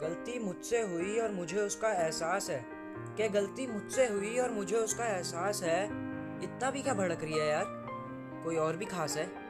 गलती मुझसे हुई और मुझे उसका एहसास है। क्या गलती मुझसे हुई और मुझे उसका एहसास है? इतना भी क्या भड़क रही है यार? कोई और भी खास है?